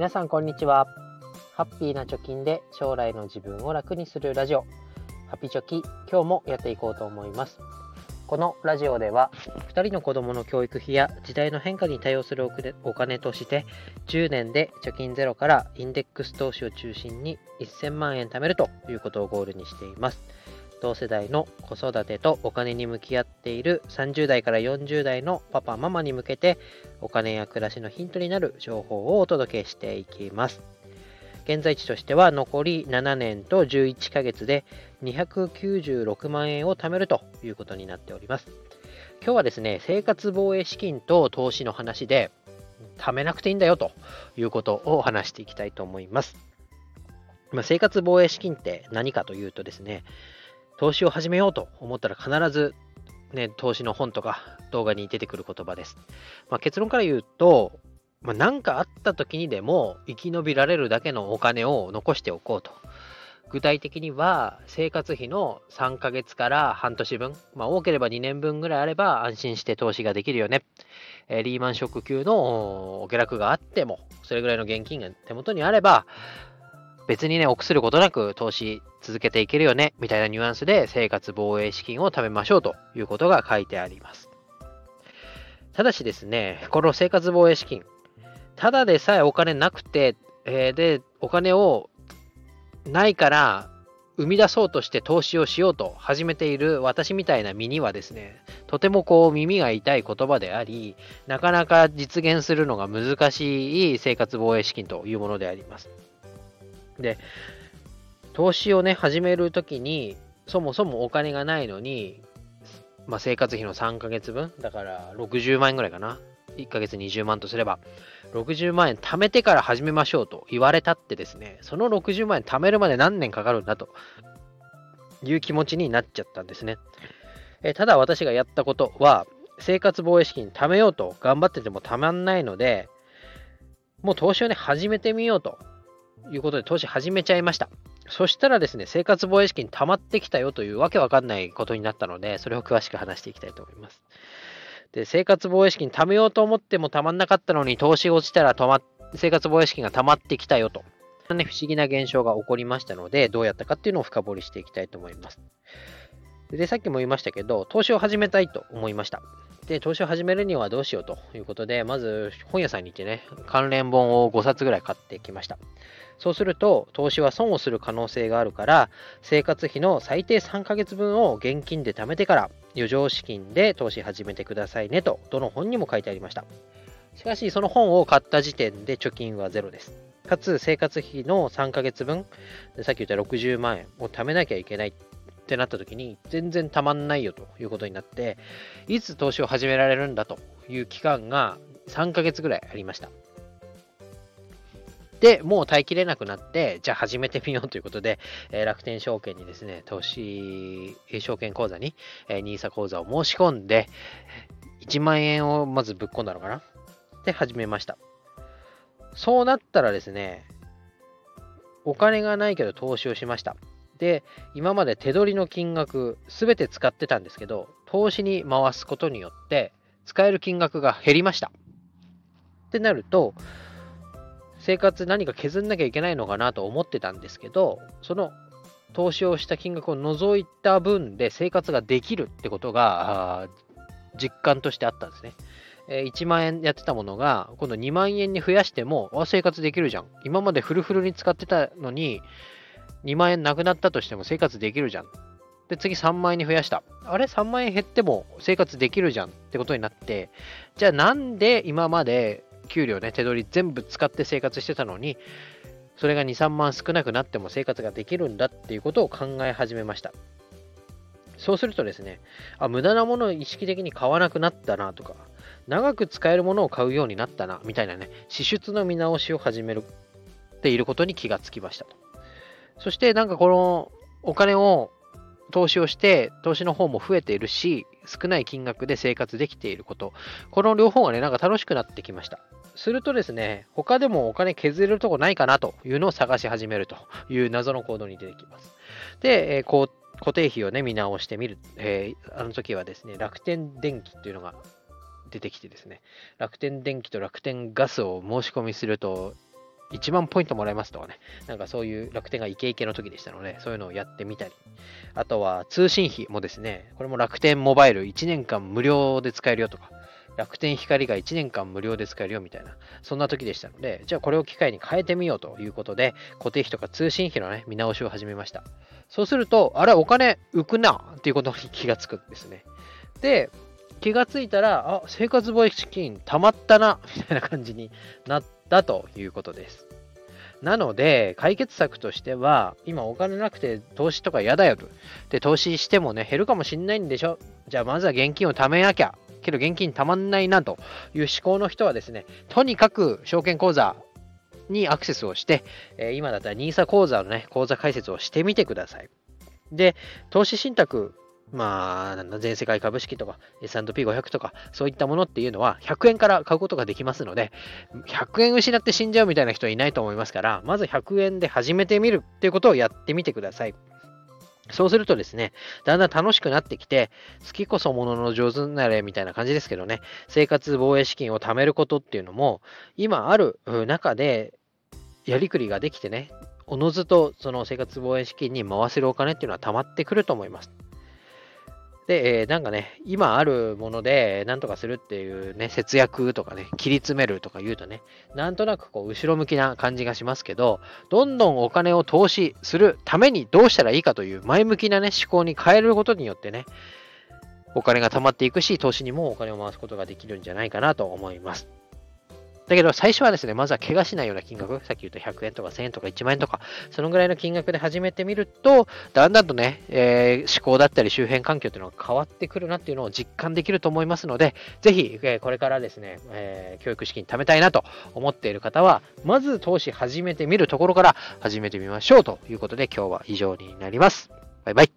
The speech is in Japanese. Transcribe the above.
皆さんこんにちは。ハッピーな貯金で将来の自分を楽にするラジオ。ハピチョキ今日もやっていこうと思います。このラジオでは2人の子供の教育費や時代の変化に対応するお金として10年で貯金ゼロからインデックス投資を中心に1000万円貯めるということをゴールにしています。同世代の子育てとお金に向き合っている30代から40代のパパママに向けてお金や暮らしのヒントになる情報をお届けしていきます。現在地としては残り7年と11ヶ月で296万円を貯めるということになっております。今日はですね、生活防衛資金と投資の話で貯めなくていいんだよということを話していきたいと思います。ま、生活防衛資金って何かというとですね、投資を始めようと思ったら必ず、ね、投資の本とか動画に出てくる言葉です。まあ、結論から言うと、まあ、何かあった時にでも生き延びられるだけのお金を残しておこうと。具体的には生活費の3ヶ月から半年分、まあ、多ければ2年分ぐらいあれば安心して投資ができるよね。えー、リーマンショック級の下落があっても、それぐらいの現金が手元にあれば、別にね、臆することなく投資続けていけるよね、みたいなニュアンスで生活防衛資金を貯めましょうということが書いてあります。ただしですね、この生活防衛資金、ただでさえお金なくて、えー、で、お金をないから生み出そうとして投資をしようと始めている私みたいな身にはですね、とてもこう耳が痛い言葉であり、なかなか実現するのが難しい生活防衛資金というものであります。で、投資をね、始めるときに、そもそもお金がないのに、まあ、生活費の3ヶ月分、だから60万円ぐらいかな。1ヶ月20万とすれば、60万円貯めてから始めましょうと言われたってですね、その60万円貯めるまで何年かかるんだという気持ちになっちゃったんですね。えただ私がやったことは、生活防衛資金貯めようと頑張っててもたまんないので、もう投資をね、始めてみようということで投資始めちゃいました。そしたらですね、生活防衛資金溜まってきたよというわけわかんないことになったので、それを詳しく話していきたいと思います。で、生活防衛資金貯めようと思ってもたまんなかったのに、投資が落ちたら止ま生活防衛資金が溜まってきたよと。ね、不思議な現象が起こりましたので、どうやったかっていうのを深掘りしていきたいと思います。で、さっきも言いましたけど、投資を始めたいと思いました。で、投資を始めるにはどうしようということで、まず本屋さんに行ってね、関連本を5冊ぐらい買ってきました。そうすると、投資は損をする可能性があるから、生活費の最低3ヶ月分を現金で貯めてから、余剰資金で投資始めてくださいねと、どの本にも書いてありました。しかし、その本を買った時点で貯金はゼロです。かつ、生活費の3ヶ月分、さっき言った60万円を貯めなきゃいけないってなった時に、全然たまんないよということになって、いつ投資を始められるんだという期間が3ヶ月ぐらいありました。で、もう耐えきれなくなって、じゃあ始めてみようということで、えー、楽天証券にですね、投資証券口座に、え、NISA 口座を申し込んで、1万円をまずぶっ込んだのかな？で、始めました。そうなったらですね、お金がないけど投資をしました。で、今まで手取りの金額すべて使ってたんですけど、投資に回すことによって、使える金額が減りました。ってなると、生活何か削んなきゃいけないのかなと思ってたんですけど、その投資をした金額を除いた分で生活ができるってことが実感としてあったんですね。1万円やってたものが、今度2万円に増やしても、生活できるじゃん。今までフルフルに使ってたのに、2万円なくなったとしても生活できるじゃん。で、次3万円に増やした。あれ ?3 万円減っても生活できるじゃんってことになって、じゃあなんで今まで給料ね、手取り全部使って生活してたのに、それが2、3万少なくなっても生活ができるんだっていうことを考え始めました。そうするとですね、あ、無駄なものを意識的に買わなくなったなとか、長く使えるものを買うようになったな、みたいなね、支出の見直しを始めるっていることに気がつきましたと。そしてなんかこのお金を投資をして、投資の方も増えているし、少ない金額で生活できていること、この両方がね、なんか楽しくなってきました。するとですね、他でもお金削れるとこないかなというのを探し始めるという謎の行動に出てきます。で、えー、こう固定費をね、見直してみる。えー、あの時はですね、楽天電気っていうのが出てきてですね、楽天電気と楽天ガスを申し込みすると、1万ポイントもらえますとかね、なんかそういう楽天がイケイケの時でしたので、そういうのをやってみたり、あとは通信費もですね、これも楽天モバイル1年間無料で使えるよとか、楽天光が1年間無料で使えるよみたいな、そんな時でしたので、じゃあこれを機会に変えてみようということで、固定費とか通信費のね、見直しを始めました。そうすると、あれ、お金浮くなっていうことに気がつくんですね。で、気がついたら、あ、生活防衛資金貯まったな、みたいな感じになってたということです。なので、解決策としては、今お金なくて投資とか嫌だよと。で、投資してもね、減るかもしんないんでしょ。じゃあまずは現金を貯めなきゃ。けど現金たまんないなという思考の人はですね、とにかく証券口座にアクセスをして、え今だったら NISA 口座のね、口座開設をしてみてください。で、投資信託まあ、全世界株式とか S&P500 とかそういったものっていうのは100円から買うことができますので、100円失って死んじゃうみたいな人はいないと思いますから、まず100円で始めてみるっていうことをやってみてください。そうするとですね、だんだん楽しくなってきて、好きこそものの上手になれみたいな感じですけどね、生活防衛資金を貯めることっていうのも、今ある中でやりくりができてね、おのずとその生活防衛資金に回せるお金っていうのは溜まってくると思います。で、えー、なんかね、今あるものでなんとかするっていうね、節約とかね、切り詰めるとか言うとね、なんとなくこう、後ろ向きな感じがしますけど、どんどんお金を投資するためにどうしたらいいかという前向きなね、思考に変えることによってね、お金が貯まっていくし、投資にもお金を回すことができるんじゃないかなと思います。だけど最初はですね、まずは怪我しないような金額、さっき言った100円とか1000円とか1万円とか、そのぐらいの金額で始めてみると、だんだんとね、えー、思考だったり周辺環境っていうのが変わってくるなっていうのを実感できると思いますので、ぜひ、えー、これからですね、えー、教育資金貯めたいなと思っている方は、まず投資始めてみるところから始めてみましょうということで、今日は以上になります。バイバイ。